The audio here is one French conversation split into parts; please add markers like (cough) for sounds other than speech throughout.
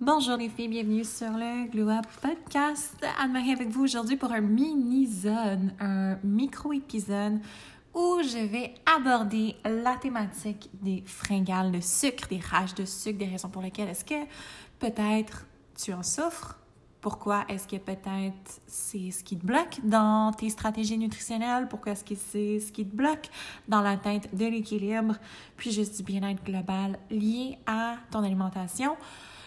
Bonjour les filles, bienvenue sur le Glow Up Podcast. Anne-Marie avec vous aujourd'hui pour un mini-zone, un micro-épisode où je vais aborder la thématique des fringales, le sucre, des rages de sucre, des raisons pour lesquelles est-ce que peut-être tu en souffres, pourquoi est-ce que peut-être c'est ce qui te bloque dans tes stratégies nutritionnelles? Pourquoi est-ce que c'est ce qui te bloque dans l'atteinte de l'équilibre? Puis juste du bien-être global lié à ton alimentation.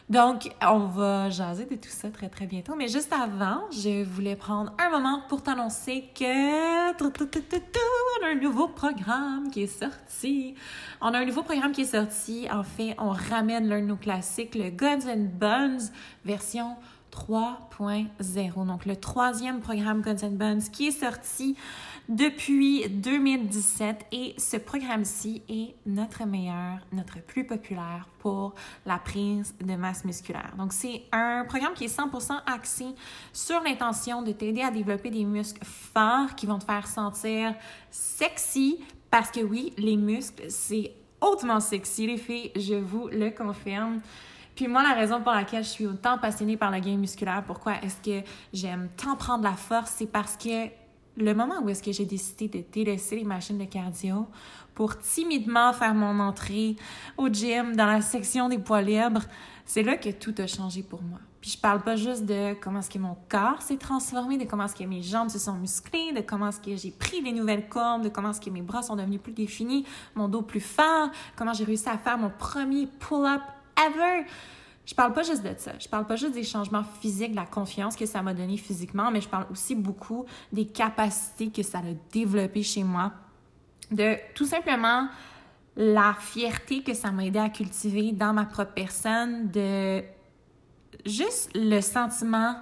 Donc, on va jaser de tout ça très, très bientôt. Mais juste avant, je voulais prendre un moment pour t'annoncer que... On a un nouveau programme qui est sorti. On a un nouveau programme qui est sorti. En fait, on ramène l'un de nos classiques, le Guns and Buns version 3.0. Donc, le troisième programme Guns Buns qui est sorti depuis 2017 et ce programme-ci est notre meilleur, notre plus populaire pour la prise de masse musculaire. Donc, c'est un programme qui est 100% axé sur l'intention de t'aider à développer des muscles forts qui vont te faire sentir sexy parce que oui, les muscles, c'est hautement sexy, les filles, je vous le confirme. Puis moi, la raison pour laquelle je suis autant passionnée par la gain musculaire, pourquoi est-ce que j'aime tant prendre la force, c'est parce que le moment où est-ce que j'ai décidé de délaisser les machines de cardio pour timidement faire mon entrée au gym dans la section des poids libres, c'est là que tout a changé pour moi. Puis je parle pas juste de comment est-ce que mon corps s'est transformé, de comment est-ce que mes jambes se sont musclées, de comment est-ce que j'ai pris des nouvelles courbes, de comment est-ce que mes bras sont devenus plus définis, mon dos plus fort, comment j'ai réussi à faire mon premier pull-up ever. Je parle pas juste de ça. Je parle pas juste des changements physiques, de la confiance que ça m'a donné physiquement, mais je parle aussi beaucoup des capacités que ça a développées chez moi. De tout simplement la fierté que ça m'a aidé à cultiver dans ma propre personne, de juste le sentiment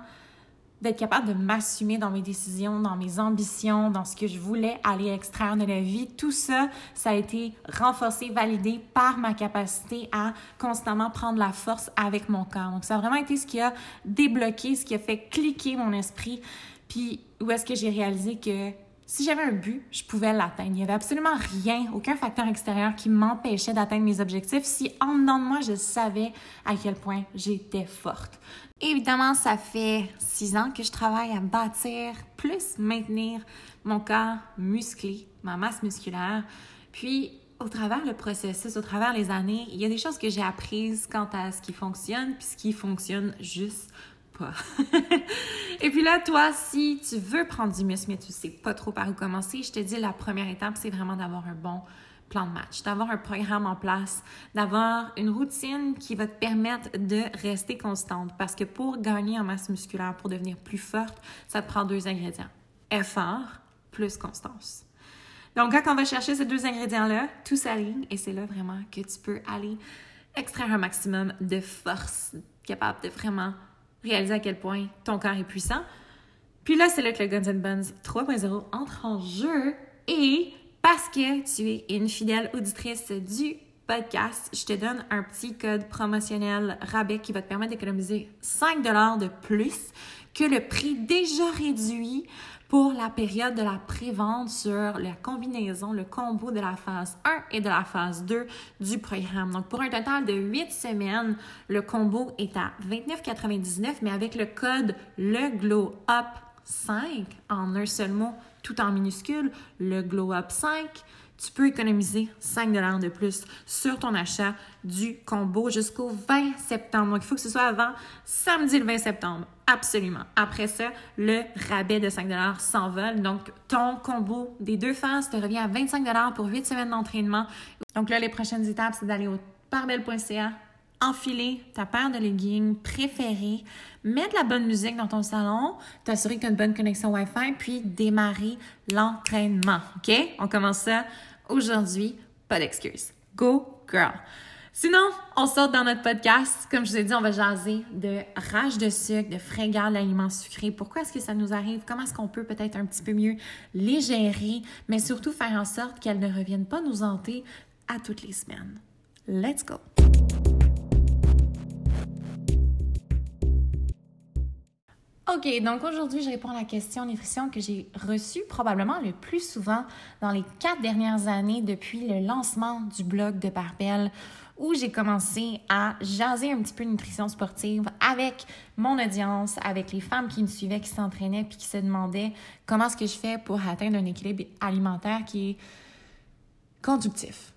d'être capable de m'assumer dans mes décisions, dans mes ambitions, dans ce que je voulais aller extraire de la vie. Tout ça, ça a été renforcé, validé par ma capacité à constamment prendre la force avec mon corps. Donc, ça a vraiment été ce qui a débloqué, ce qui a fait cliquer mon esprit. Puis, où est-ce que j'ai réalisé que si j'avais un but, je pouvais l'atteindre. Il n'y avait absolument rien, aucun facteur extérieur qui m'empêchait d'atteindre mes objectifs si en dedans de moi, je savais à quel point j'étais forte. Évidemment, ça fait six ans que je travaille à bâtir, plus maintenir mon corps musclé, ma masse musculaire. Puis, au travers le processus, au travers les années, il y a des choses que j'ai apprises quant à ce qui fonctionne, puis ce qui fonctionne juste pas. (laughs) Et puis là, toi, si tu veux prendre du muscle, mais tu sais pas trop par où commencer, je te dis la première étape, c'est vraiment d'avoir un bon plan de match, d'avoir un programme en place, d'avoir une routine qui va te permettre de rester constante. Parce que pour gagner en masse musculaire, pour devenir plus forte, ça te prend deux ingrédients. Effort plus constance. Donc, quand on va chercher ces deux ingrédients-là, tout s'aligne et c'est là vraiment que tu peux aller extraire un maximum de force, capable de vraiment réaliser à quel point ton corps est puissant. Puis là, c'est là que le Guns Buns 3.0 entre en jeu et parce que tu es une fidèle auditrice du podcast, je te donne un petit code promotionnel rabais qui va te permettre d'économiser 5 de plus que le prix déjà réduit pour la période de la prévente sur la combinaison, le combo de la phase 1 et de la phase 2 du programme. Donc, pour un total de 8 semaines, le combo est à 29,99, mais avec le code le Glow Up 5 en un seul mot, tout en minuscule, le Glow Up 5, tu peux économiser 5 de plus sur ton achat du combo jusqu'au 20 septembre. Donc, il faut que ce soit avant samedi le 20 septembre. Absolument. Après ça, le rabais de 5 s'envole. Donc, ton combo des deux phases te revient à 25 pour 8 semaines d'entraînement. Donc là, les prochaines étapes, c'est d'aller au parbelle.ca enfiler ta paire de leggings préférée, mettre la bonne musique dans ton salon, t'assurer que tu as une bonne connexion Wi-Fi, puis démarrer l'entraînement. OK? On commence ça aujourd'hui. Pas d'excuses. Go, girl! Sinon, on sort dans notre podcast. Comme je vous ai dit, on va jaser de rage de sucre, de fringales d'aliments sucrés. Pourquoi est-ce que ça nous arrive? Comment est-ce qu'on peut peut-être un petit peu mieux les gérer, mais surtout faire en sorte qu'elles ne reviennent pas nous hanter à toutes les semaines. Let's go! OK, donc aujourd'hui, je réponds à la question nutrition que j'ai reçue probablement le plus souvent dans les quatre dernières années depuis le lancement du blog de Barbelle où j'ai commencé à jaser un petit peu de nutrition sportive avec mon audience, avec les femmes qui me suivaient, qui s'entraînaient, puis qui se demandaient comment est-ce que je fais pour atteindre un équilibre alimentaire qui est conductif.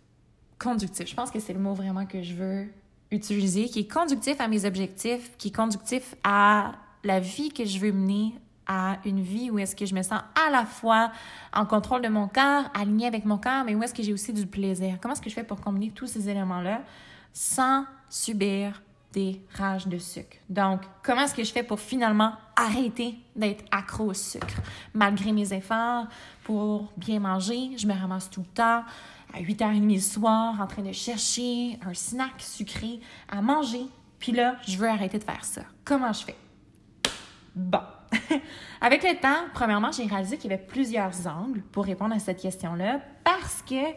Conductif. Je pense que c'est le mot vraiment que je veux utiliser, qui est conductif à mes objectifs, qui est conductif à la vie que je veux mener, à une vie où est-ce que je me sens à la fois en contrôle de mon corps, aligné avec mon corps, mais où est-ce que j'ai aussi du plaisir. Comment est-ce que je fais pour combiner tous ces éléments-là sans subir des rages de sucre? Donc, comment est-ce que je fais pour finalement arrêter d'être accro au sucre? Malgré mes efforts pour bien manger, je me ramasse tout le temps à 8h30 le soir en train de chercher un snack sucré à manger. Puis là, je veux arrêter de faire ça. Comment je fais? Bon. (laughs) Avec le temps, premièrement, j'ai réalisé qu'il y avait plusieurs angles pour répondre à cette question-là parce que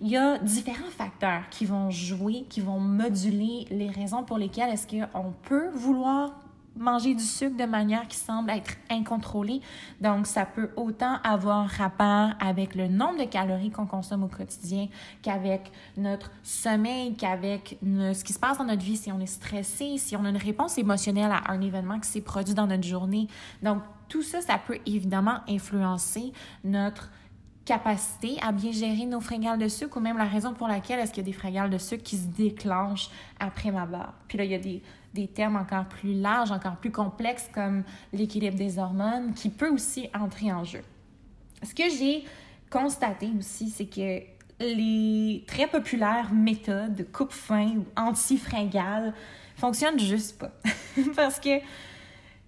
il y a différents facteurs qui vont jouer, qui vont moduler les raisons pour lesquelles est-ce qu'on peut vouloir manger du sucre de manière qui semble être incontrôlée. Donc, ça peut autant avoir rapport avec le nombre de calories qu'on consomme au quotidien qu'avec notre sommeil, qu'avec ce qui se passe dans notre vie, si on est stressé, si on a une réponse émotionnelle à un événement qui s'est produit dans notre journée. Donc, tout ça, ça peut évidemment influencer notre capacité à bien gérer nos fringales de sucre ou même la raison pour laquelle est-ce qu'il y a des fringales de sucre qui se déclenchent après ma barre. Puis là, il y a des, des termes encore plus larges, encore plus complexes comme l'équilibre des hormones qui peut aussi entrer en jeu. Ce que j'ai constaté aussi, c'est que les très populaires méthodes de coupe-fin ou anti-fringales fonctionnent juste pas. (laughs) Parce que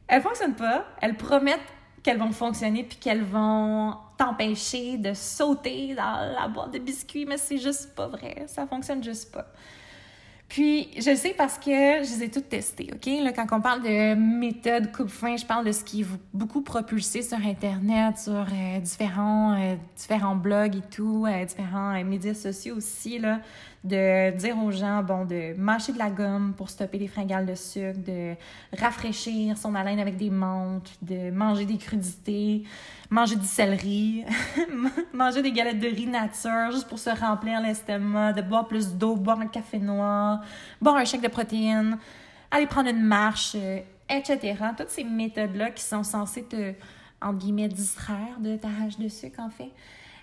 elles fonctionnent pas, elles promettent qu'elles vont fonctionner puis qu'elles vont t'empêcher de sauter dans la boîte de biscuits, mais c'est juste pas vrai. Ça fonctionne juste pas. Puis, je le sais parce que je les ai toutes testées, OK? Là, quand on parle de méthode coupe-fin, je parle de ce qui est beaucoup propulsé sur Internet, sur euh, différents, euh, différents blogs et tout, euh, différents médias sociaux aussi, là, de dire aux gens, bon, de mâcher de la gomme pour stopper les fringales de sucre, de rafraîchir son haleine avec des menthes, de manger des crudités, manger du céleri, (laughs) manger des galettes de riz nature juste pour se remplir l'estomac, de boire plus d'eau, boire un café noir, boire un chèque de protéines, aller prendre une marche, euh, etc. Toutes ces méthodes-là qui sont censées te, entre guillemets, distraire de ta rage de sucre, en fait.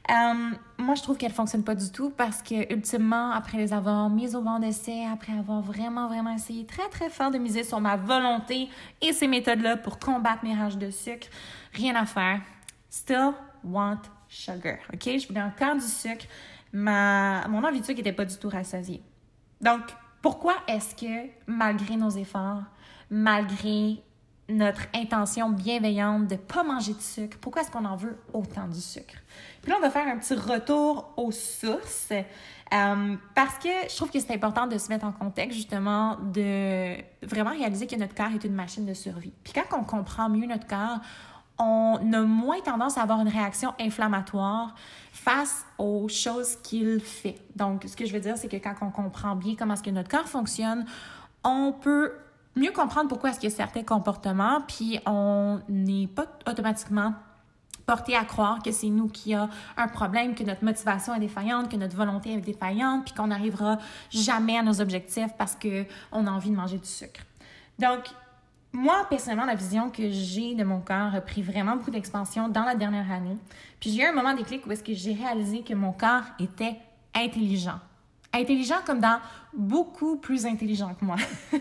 Euh, moi, je trouve qu'elle fonctionne pas du tout parce que, ultimement, après les avoir mises au banc d'essai, après avoir vraiment, vraiment essayé très, très fort de miser sur ma volonté et ces méthodes-là pour combattre mes rages de sucre, rien à faire. Still want sugar. OK? Je voulais encore du sucre. Ma, mon envie de sucre n'était pas du tout rassasiée. Donc, pourquoi est-ce que, malgré nos efforts, malgré notre intention bienveillante de ne pas manger de sucre, pourquoi est-ce qu'on en veut autant du sucre? Puis là, on va faire un petit retour aux sources euh, parce que je trouve que c'est important de se mettre en contexte, justement, de vraiment réaliser que notre corps est une machine de survie. Puis quand on comprend mieux notre corps, on a moins tendance à avoir une réaction inflammatoire face aux choses qu'il fait. Donc, ce que je veux dire, c'est que quand on comprend bien comment est-ce que notre corps fonctionne, on peut mieux comprendre pourquoi est-ce qu'il y a certains comportements, puis on n'est pas automatiquement porté à croire que c'est nous qui a un problème, que notre motivation est défaillante, que notre volonté est défaillante, puis qu'on n'arrivera jamais à nos objectifs parce qu'on a envie de manger du sucre. Donc, moi, personnellement, la vision que j'ai de mon corps a pris vraiment beaucoup d'expansion dans la dernière année. Puis j'ai eu un moment déclic où est-ce que j'ai réalisé que mon corps était intelligent. Intelligent comme dans beaucoup plus intelligent que moi. (laughs)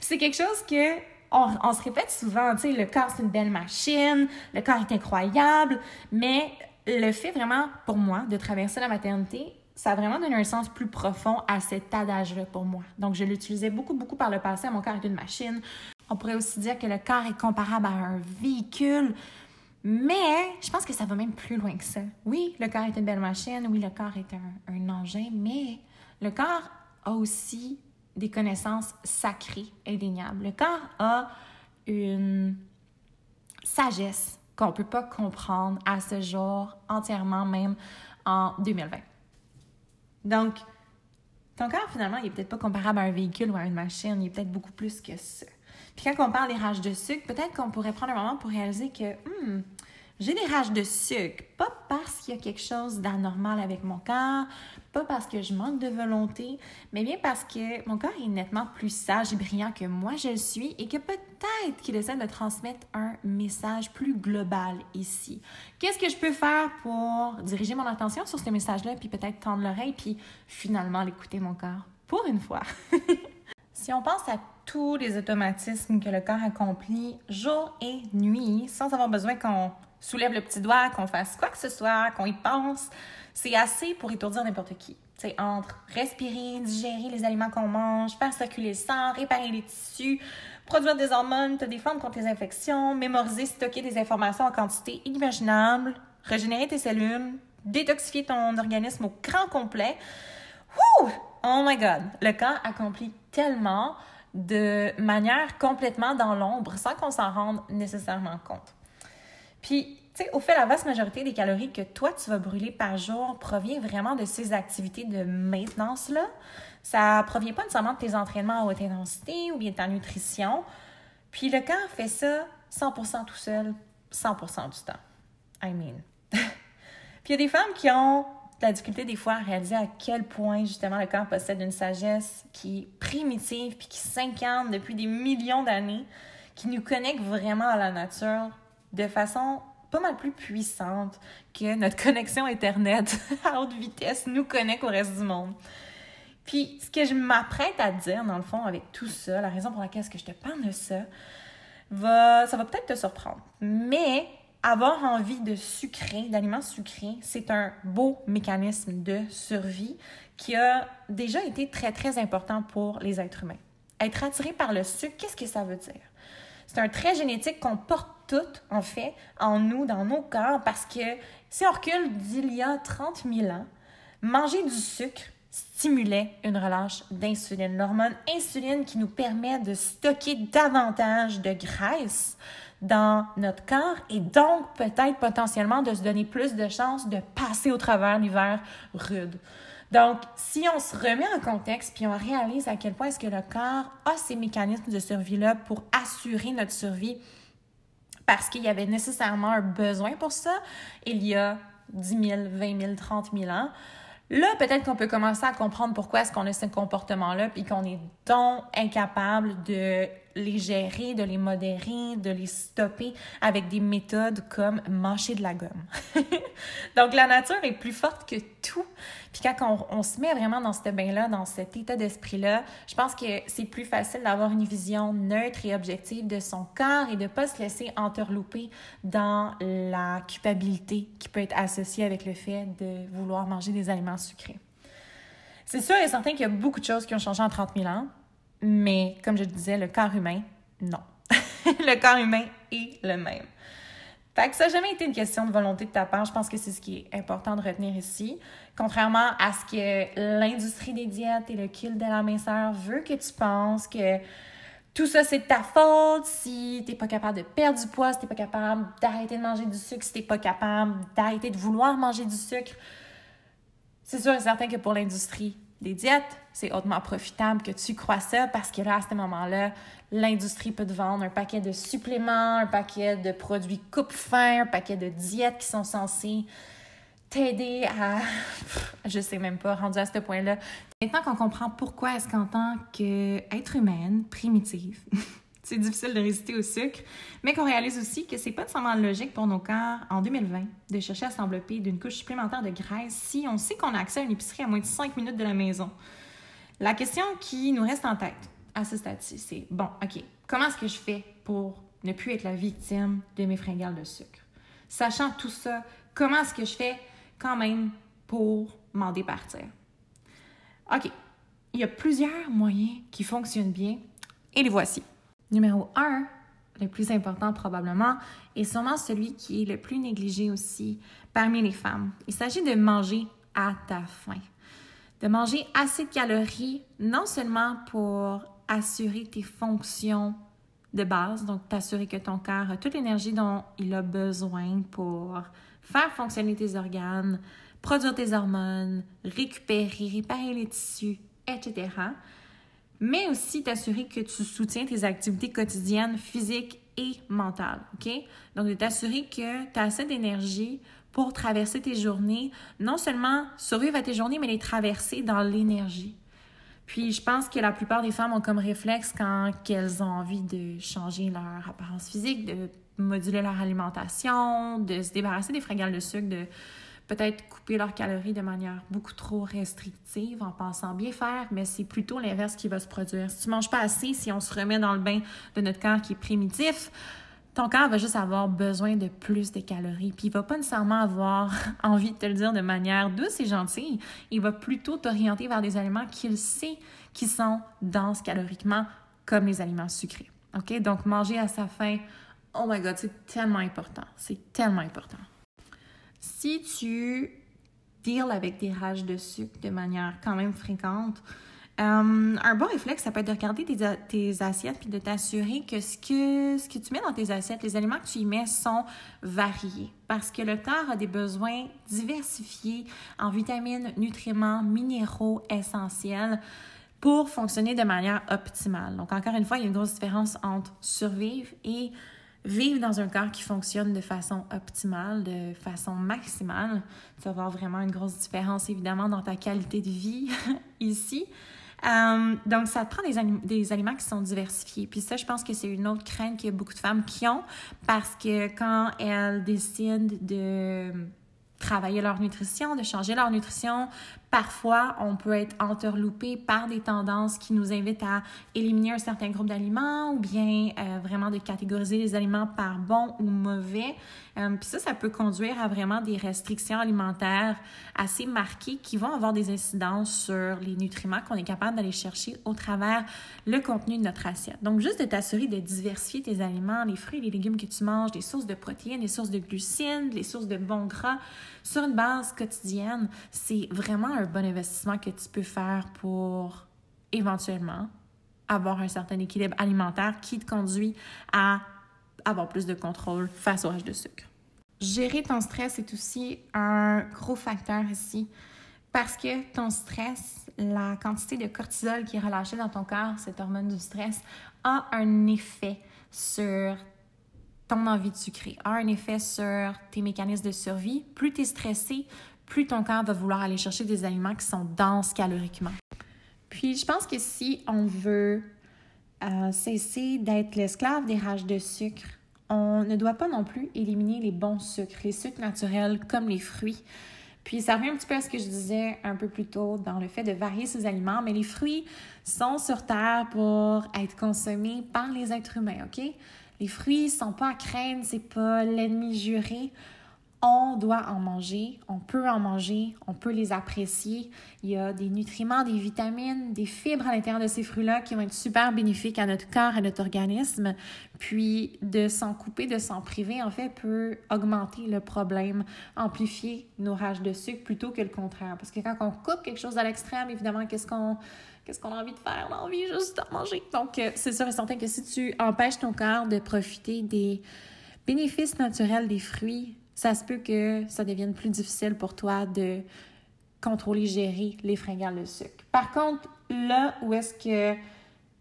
c'est quelque chose que on, se répète souvent, tu sais, le corps c'est une belle machine, le corps est incroyable, mais le fait vraiment pour moi de traverser la maternité, ça a vraiment donné un sens plus profond à cet adage-là pour moi. Donc, je l'utilisais beaucoup, beaucoup par le passé. Mon corps est une machine. On pourrait aussi dire que le corps est comparable à un véhicule. Mais je pense que ça va même plus loin que ça. Oui, le corps est une belle machine. Oui, le corps est un, un engin. Mais le corps a aussi des connaissances sacrées, indéniables. Le corps a une sagesse qu'on ne peut pas comprendre à ce jour entièrement, même en 2020. Donc, ton corps, finalement, il n'est peut-être pas comparable à un véhicule ou à une machine, il est peut-être beaucoup plus que ça. Puis quand on parle des rages de sucre, peut-être qu'on pourrait prendre un moment pour réaliser que hmm, j'ai des rages de sucre, pas parce qu'il y a quelque chose d'anormal avec mon corps, pas parce que je manque de volonté, mais bien parce que mon corps est nettement plus sage et brillant que moi je le suis et que peut-être qu'il essaie de transmettre un message plus global ici. Qu'est-ce que je peux faire pour diriger mon attention sur ce message-là, puis peut-être tendre l'oreille, puis finalement l'écouter mon corps, pour une fois. (laughs) si on pense à tous les automatismes que le corps accomplit jour et nuit, sans avoir besoin qu'on soulève le petit doigt, qu'on fasse quoi que ce soit, qu'on y pense, c'est assez pour étourdir n'importe qui. C'est entre respirer, digérer les aliments qu'on mange, faire circuler le sang, réparer les tissus, produire des hormones, te défendre contre les infections, mémoriser, stocker des informations en quantité inimaginable, régénérer tes cellules, détoxifier ton organisme au grand complet. Wouh! Oh my God! Le corps accomplit tellement de manière complètement dans l'ombre sans qu'on s'en rende nécessairement compte. Puis, tu sais, au fait, la vaste majorité des calories que toi, tu vas brûler par jour provient vraiment de ces activités de maintenance-là. Ça provient pas nécessairement de tes entraînements à haute intensité ou bien de ta nutrition. Puis le corps fait ça 100% tout seul, 100% du temps. I mean. (laughs) Puis il y a des femmes qui ont la difficulté des fois à réaliser à quel point justement le corps possède une sagesse qui est primitive puis qui s'incarne depuis des millions d'années, qui nous connecte vraiment à la nature de façon pas mal plus puissante que notre (laughs) connexion Internet à haute vitesse nous connecte au reste du monde. Puis, ce que je m'apprête à dire, dans le fond, avec tout ça, la raison pour laquelle je te parle de ça, va, ça va peut-être te surprendre. Mais avoir envie de sucrer, d'aliments sucrés, c'est un beau mécanisme de survie qui a déjà été très, très important pour les êtres humains. Être attiré par le sucre, qu'est-ce que ça veut dire? C'est un trait génétique qu'on porte toutes, en fait, en nous, dans nos corps, parce que si on recule d'il y a 30 000 ans, manger du sucre stimulait une relâche d'insuline, l'hormone insuline qui nous permet de stocker davantage de graisse dans notre corps et donc peut-être potentiellement de se donner plus de chances de passer au travers l'hiver rude. Donc, si on se remet en contexte puis on réalise à quel point est-ce que le corps a ces mécanismes de survie-là pour assurer notre survie parce qu'il y avait nécessairement un besoin pour ça il y a 10 000, 20 000, 30 000 ans, Là, peut-être qu'on peut commencer à comprendre pourquoi est-ce qu'on a ce comportement-là, puis qu'on est donc incapable de les gérer, de les modérer, de les stopper avec des méthodes comme mâcher de la gomme. (laughs) Donc, la nature est plus forte que tout. Puis quand on, se met vraiment dans ce bain-là, dans cet état d'esprit-là, je pense que c'est plus facile d'avoir une vision neutre et objective de son corps et de ne pas se laisser entourlouper dans la culpabilité qui peut être associée avec le fait de vouloir manger des aliments sucrés. C'est sûr et certain qu'il y a beaucoup de choses qui ont changé en 30 000 ans, mais comme je disais, le corps humain, non. (laughs) le corps humain est le même. Fait que ça n'a jamais été une question de volonté de ta part. Je pense que c'est ce qui est important de retenir ici. Contrairement à ce que l'industrie des diètes et le kill de la minceur veut que tu penses que tout ça, c'est de ta faute si tu n'es pas capable de perdre du poids, si tu n'es pas capable d'arrêter de manger du sucre, si tu n'es pas capable d'arrêter de vouloir manger du sucre. C'est sûr et certain que pour l'industrie des diètes, c'est hautement profitable que tu crois ça parce que là, à ce moment-là, l'industrie peut te vendre un paquet de suppléments, un paquet de produits coupe-faim, un paquet de diètes qui sont censés t'aider à... (laughs) Je sais même pas, rendu à ce point-là. Maintenant qu'on comprend pourquoi est-ce qu'en tant qu'être humaine primitive, (laughs) c'est difficile de résister au sucre, mais qu'on réalise aussi que c'est pas nécessairement logique pour nos corps en 2020 de chercher à s'envelopper d'une couche supplémentaire de graisse si on sait qu'on a accès à une épicerie à moins de 5 minutes de la maison. La question qui nous reste en tête à ce stade-ci, c'est bon, OK, comment est-ce que je fais pour ne plus être la victime de mes fringales de sucre? Sachant tout ça, comment est-ce que je fais quand même pour m'en départir? OK, il y a plusieurs moyens qui fonctionnent bien et les voici. Numéro 1, le plus important probablement, et sûrement celui qui est le plus négligé aussi parmi les femmes. Il s'agit de manger à ta faim. De manger assez de calories, non seulement pour assurer tes fonctions de base, donc t'assurer que ton corps a toute l'énergie dont il a besoin pour faire fonctionner tes organes, produire tes hormones, récupérer, réparer les tissus, etc mais aussi t'assurer que tu soutiens tes activités quotidiennes physiques et mentale, OK? Donc, de t'assurer que tu as assez d'énergie pour traverser tes journées, non seulement survivre à tes journées, mais les traverser dans l'énergie. Puis je pense que la plupart des femmes ont comme réflexe quand elles ont envie de changer leur apparence physique, de moduler leur alimentation, de se débarrasser des fringales de sucre, de peut-être couper leurs calories de manière beaucoup trop restrictive en pensant bien faire, mais c'est plutôt l'inverse qui va se produire. Si tu manges pas assez, si on se remet dans le bain de notre corps qui est primitif, ton corps va juste avoir besoin de plus de calories. Puis il va pas nécessairement avoir (laughs) envie de te le dire de manière douce et gentille. Il va plutôt t'orienter vers des aliments qu'il sait qui sont denses caloriquement, comme les aliments sucrés. OK? Donc manger à sa faim, oh my God, c'est tellement important. C'est tellement important. Si tu deals avec des rages de sucre de manière quand même fréquente, euh, un bon réflexe, ça peut être de regarder tes, assiettes puis de t'assurer que ce, que ce que tu mets dans tes assiettes, les aliments que tu y mets sont variés. Parce que le corps a des besoins diversifiés en vitamines, nutriments, minéraux essentiels pour fonctionner de manière optimale. Donc, encore une fois, il y a une grosse différence entre survivre et vivre dans un corps qui fonctionne de façon optimale, de façon maximale. Tu vas vraiment une grosse différence, évidemment, dans ta qualité de vie (laughs) ici. Euh, donc, ça te prend des, des, aliments qui sont diversifiés. Puis ça, je pense que c'est une autre crainte qu'il y a beaucoup de femmes qui ont parce que quand elles décident de travailler leur nutrition, de changer leur nutrition. Parfois, on peut être entourloupé par des tendances qui nous invitent à éliminer un certain groupe d'aliments ou bien euh, vraiment de catégoriser les aliments par bons ou mauvais. Euh, puis ça, ça peut conduire à vraiment des restrictions alimentaires assez marquées qui vont avoir des incidences sur les nutriments qu'on est capable d'aller chercher au travers le contenu de notre assiette. Donc, juste de t'assurer de diversifier tes aliments, les fruits et les légumes que tu manges, des sources de protéines, des sources de glucides, des sources de bons gras, sur une base quotidienne, c'est vraiment un bon investissement que tu peux faire pour éventuellement avoir un certain équilibre alimentaire qui te conduit à avoir plus de contrôle face au rage de sucre. Gérer ton stress est aussi un gros facteur ici parce que ton stress, la quantité de cortisol qui est relâchée dans ton corps, cette hormone du stress, a un effet sur ton envie de sucrer a un effet sur tes mécanismes de survie. Plus tu es stressé, plus ton corps va vouloir aller chercher des aliments qui sont denses caloriquement. Puis je pense que si on veut euh, cesser d'être l'esclave des rages de sucre, on ne doit pas non plus éliminer les bons sucres, les sucres naturels comme les fruits. Puis ça revient un petit peu à ce que je disais un peu plus tôt dans le fait de varier ses aliments, mais les fruits sont sur Terre pour être consommés par les êtres humains, OK? Les fruits sont pas à craindre, c'est pas l'ennemi juré. On doit en manger, on peut en manger, on peut les apprécier. Il y a des nutriments, des vitamines, des fibres à l'intérieur de ces fruits-là qui vont être super bénéfiques à notre corps, à notre organisme. Puis de s'en couper, de s'en priver, en fait, peut augmenter le problème, amplifier nos rages de sucre plutôt que le contraire. Parce que quand on coupe quelque chose à l'extrême, évidemment, qu'est-ce qu'on qu'est-ce qu'on a envie de faire? On a envie juste de manger. Donc, euh, c'est sûr et certain que si tu empêches ton corps de profiter des bénéfices naturels des fruits, ça se peut que ça devienne plus difficile pour toi de contrôler, gérer les fringales de sucre. Par contre, là où est-ce que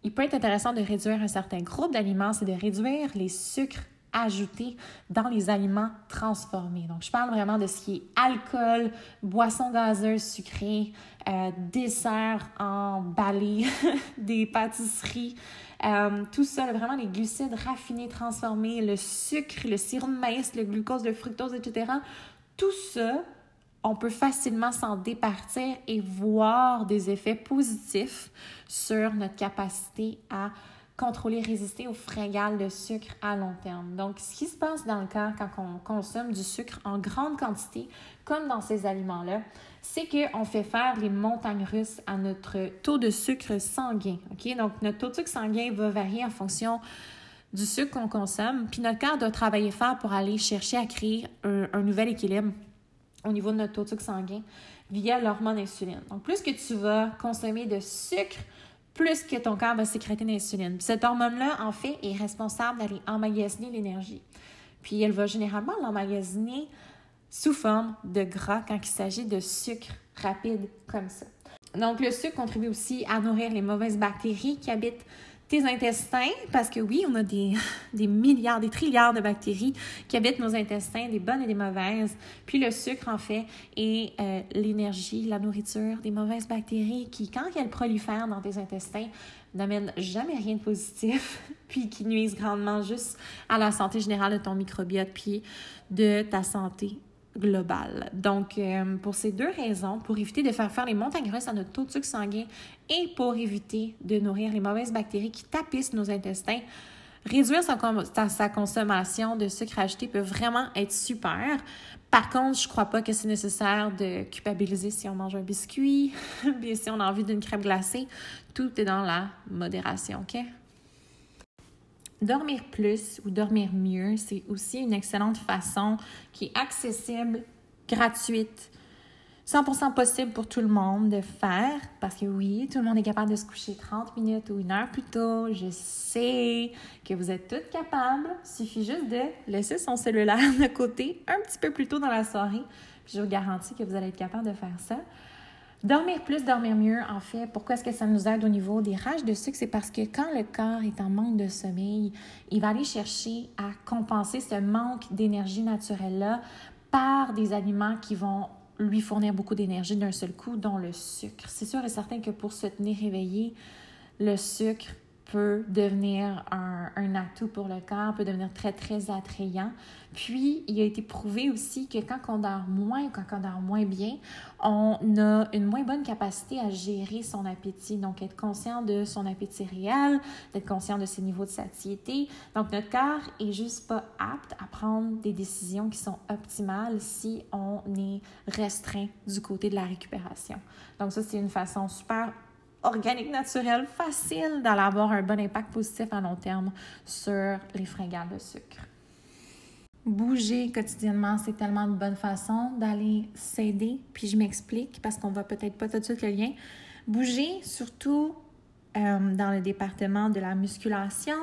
il peut être intéressant de réduire un certain groupe d'aliments, c'est de réduire les sucres ajoutés dans les aliments transformés. Donc, je parle vraiment de ce qui est alcool, boissons gazeuses sucrées, euh, desserts emballés, (laughs) des pâtisseries, euh, tout ça, vraiment les glucides raffinés, transformés, le sucre, le sirop de maïs, le glucose, le fructose, etc. Tout ça, on peut facilement s'en départir et voir des effets positifs sur notre capacité à contrôler, résister aux fringales de sucre à long terme. Donc, ce qui se passe dans le corps quand on consomme du sucre en grande quantité, comme dans ces aliments-là, c'est qu'on fait faire les montagnes russes à notre taux de sucre sanguin. Donc, notre taux de sucre sanguin va varier en fonction du sucre qu'on consomme. Puis notre corps doit travailler fort pour aller chercher à créer un, un nouvel équilibre au niveau de notre taux de sucre sanguin via l'hormone insuline. Donc, plus que tu vas consommer de sucre, plus que ton corps va sécréter d'insuline. Cette hormone-là, en fait, est responsable d'aller emmagasiner l'énergie. Puis elle va généralement l'emmagasiner sous forme de gras quand il s'agit de sucre rapide comme ça. Donc le sucre contribue aussi à nourrir les mauvaises bactéries qui habitent tes intestins, parce que oui, on a des, (laughs) des milliards, des trilliards de bactéries qui habitent nos intestins, des bonnes et des mauvaises. Puis le sucre, en fait, est euh, l'énergie, la nourriture des mauvaises bactéries qui, quand elles prolifèrent dans tes intestins, n'amènent jamais rien de positif, (laughs) puis qui nuisent grandement juste à la santé générale de ton microbiote, puis de ta santé globale. Donc, euh, pour ces deux raisons, pour éviter de faire faire les montagnes russes à notre taux de sucre sanguin et pour éviter de nourrir les mauvaises bactéries qui tapissent nos intestins, réduire sa, consommation de sucre ajouté peut vraiment être super. Par contre, je crois pas que c'est nécessaire de culpabiliser si on mange un biscuit, (laughs) bien si on a envie d'une crème glacée. Tout est dans la modération, OK? Dormir plus ou dormir mieux, c'est aussi une excellente façon qui est accessible, gratuite, 100% possible pour tout le monde de faire parce que oui, tout le monde est capable de se coucher 30 minutes ou une heure plus tôt. Je sais que vous êtes toutes capables. Suffit juste de laisser son cellulaire (laughs) de côté un petit peu plus tôt dans la soirée. Je vous garantis que vous allez être capable de faire ça. Dormir plus, dormir mieux, en fait, pourquoi est-ce que ça nous aide au niveau des rages de sucre? C'est parce que quand le corps est en manque de sommeil, il va aller chercher à compenser ce manque d'énergie naturelle-là par des aliments qui vont lui fournir beaucoup d'énergie d'un seul coup, dont le sucre. C'est sûr et certain que pour se tenir éveillé, le sucre peut devenir un, atout pour le corps, peut devenir très, très attrayant. Puis, il a été prouvé aussi que quand on dort moins, quand on dort moins bien, on a une moins bonne capacité à gérer son appétit. Donc, être conscient de son appétit réel, d'être conscient de ses niveaux de satiété. Donc, notre corps est juste pas apte à prendre des décisions qui sont optimales si on est restreint du côté de la récupération. Donc, ça, c'est une façon super organique, naturel, facile d'aller avoir un bon impact positif à long terme sur les fringales de sucre. Bouger quotidiennement, c'est tellement une bonne façon d'aller s'aider. Puis je m'explique parce qu'on voit peut-être pas tout de suite le lien. Bouger, surtout euh, dans le département de la musculation,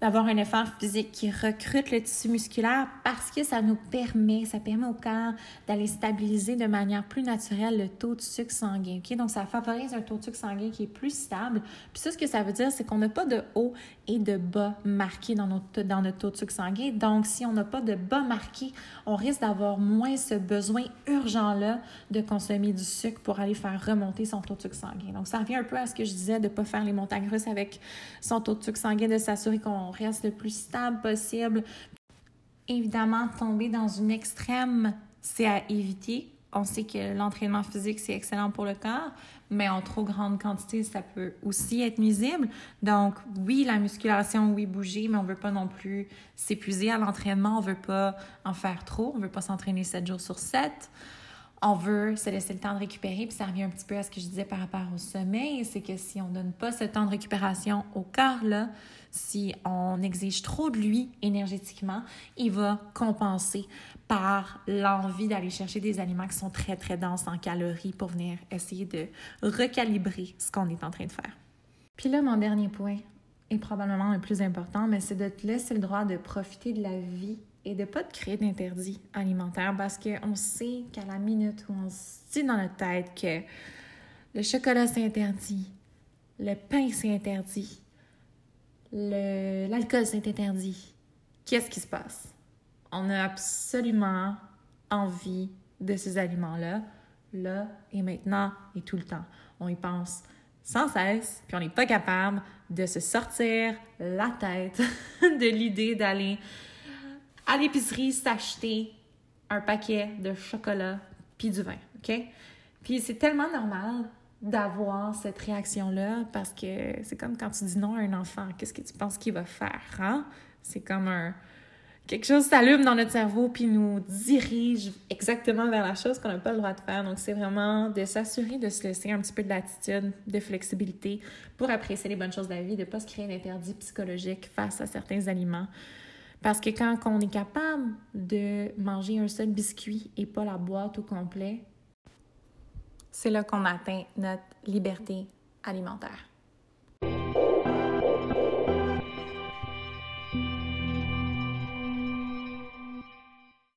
d'avoir un effort physique qui recrute le tissu musculaire parce que ça nous permet, ça permet au corps d'aller stabiliser de manière plus naturelle le taux de sucre sanguin. Donc, ça favorise un taux de sucre sanguin qui est plus stable. Puis ça, ce que ça veut dire, c'est qu'on n'a pas de haut et de bas marqués dans notre, dans notre taux de sucre sanguin. Donc, si on n'a pas de bas marqué, on risque d'avoir moins ce besoin urgent-là de consommer du sucre pour aller faire remonter son taux de sucre sanguin. Donc, ça revient un peu à ce que je disais de ne pas faire les montagnes russes avec son taux de sucre sanguin, de s'assurer qu'on reste le plus stable possible. Évidemment, tomber dans une extrême, c'est à éviter. On sait que l'entraînement physique, c'est excellent pour le corps, mais en trop grande quantité, ça peut aussi être nuisible. Donc, oui, la musculation, oui, bouger, mais on ne veut pas non plus s'épuiser à l'entraînement. On ne veut pas en faire trop. On ne veut pas s'entraîner 7 jours sur 7 on veut se laisser le temps de récupérer, puis ça revient un petit peu à ce que je disais par rapport au sommeil, c'est que si on ne donne pas ce temps de récupération au corps, là, si on exige trop de lui énergétiquement, il va compenser par l'envie d'aller chercher des aliments qui sont très, très denses en calories pour venir essayer de recalibrer ce qu'on est en train de faire. Puis là, mon dernier point est probablement le plus important, mais c'est de te laisser le droit de profiter de la vie et de pas te créer d'interdits alimentaires parce qu'on sait qu'à la minute où on se dit dans notre tête que le chocolat c'est interdit, le pain c'est interdit, l'alcool c'est interdit, qu'est-ce qui se passe? On a absolument envie de ces aliments-là, là et maintenant et tout le temps. On y pense sans cesse, puis on n'est pas capable de se sortir la tête (laughs) de l'idée d'aller à l'épicerie s'acheter un paquet de chocolat puis du vin, OK? Puis c'est tellement normal d'avoir cette réaction-là parce que c'est comme quand tu dis non à un enfant, qu'est-ce que tu penses qu'il va faire, hein? C'est comme un quelque chose s'allume dans notre cerveau puis nous dirige exactement vers la chose qu'on n'a pas le droit de faire. Donc, c'est vraiment de s'assurer de se laisser un petit peu de latitude, de flexibilité pour apprécier les bonnes choses de la vie, de ne pas se créer un interdit psychologique face à certains aliments. Parce que quand on est capable de manger un seul biscuit et pas la boîte au complet, c'est là qu'on atteint notre liberté alimentaire.